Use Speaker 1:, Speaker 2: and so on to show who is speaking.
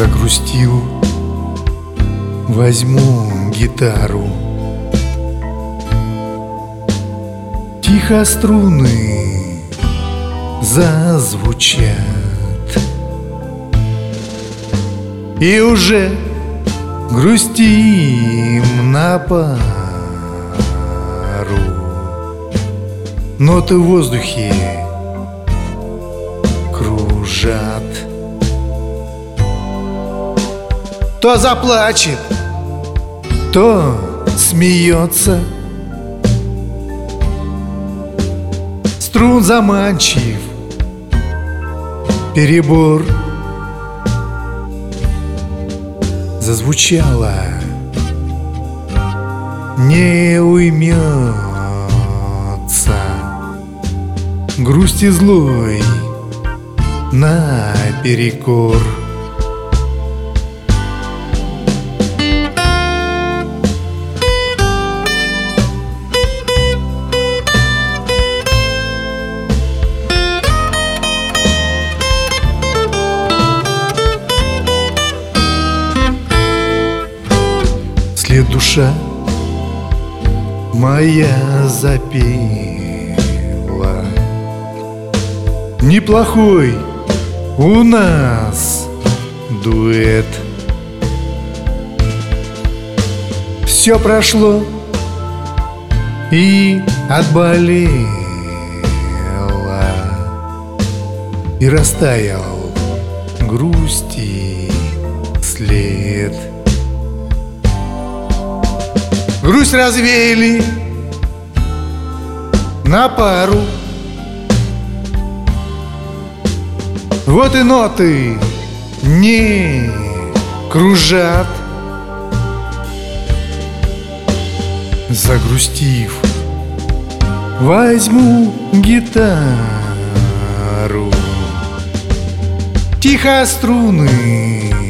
Speaker 1: Загрустил. Возьму гитару. Тихо струны зазвучат. И уже грустим на пару. Ноты в воздухе кружат То заплачет, то смеется. Струн заманчив, перебор Зазвучало, не уймется Грусти злой на перекор душа моя запела. Неплохой у нас дуэт. Все прошло и отболело И растаял грусти след Грусть развеяли на пару. Вот и ноты не кружат Загрустив, возьму гитару. Тихо струны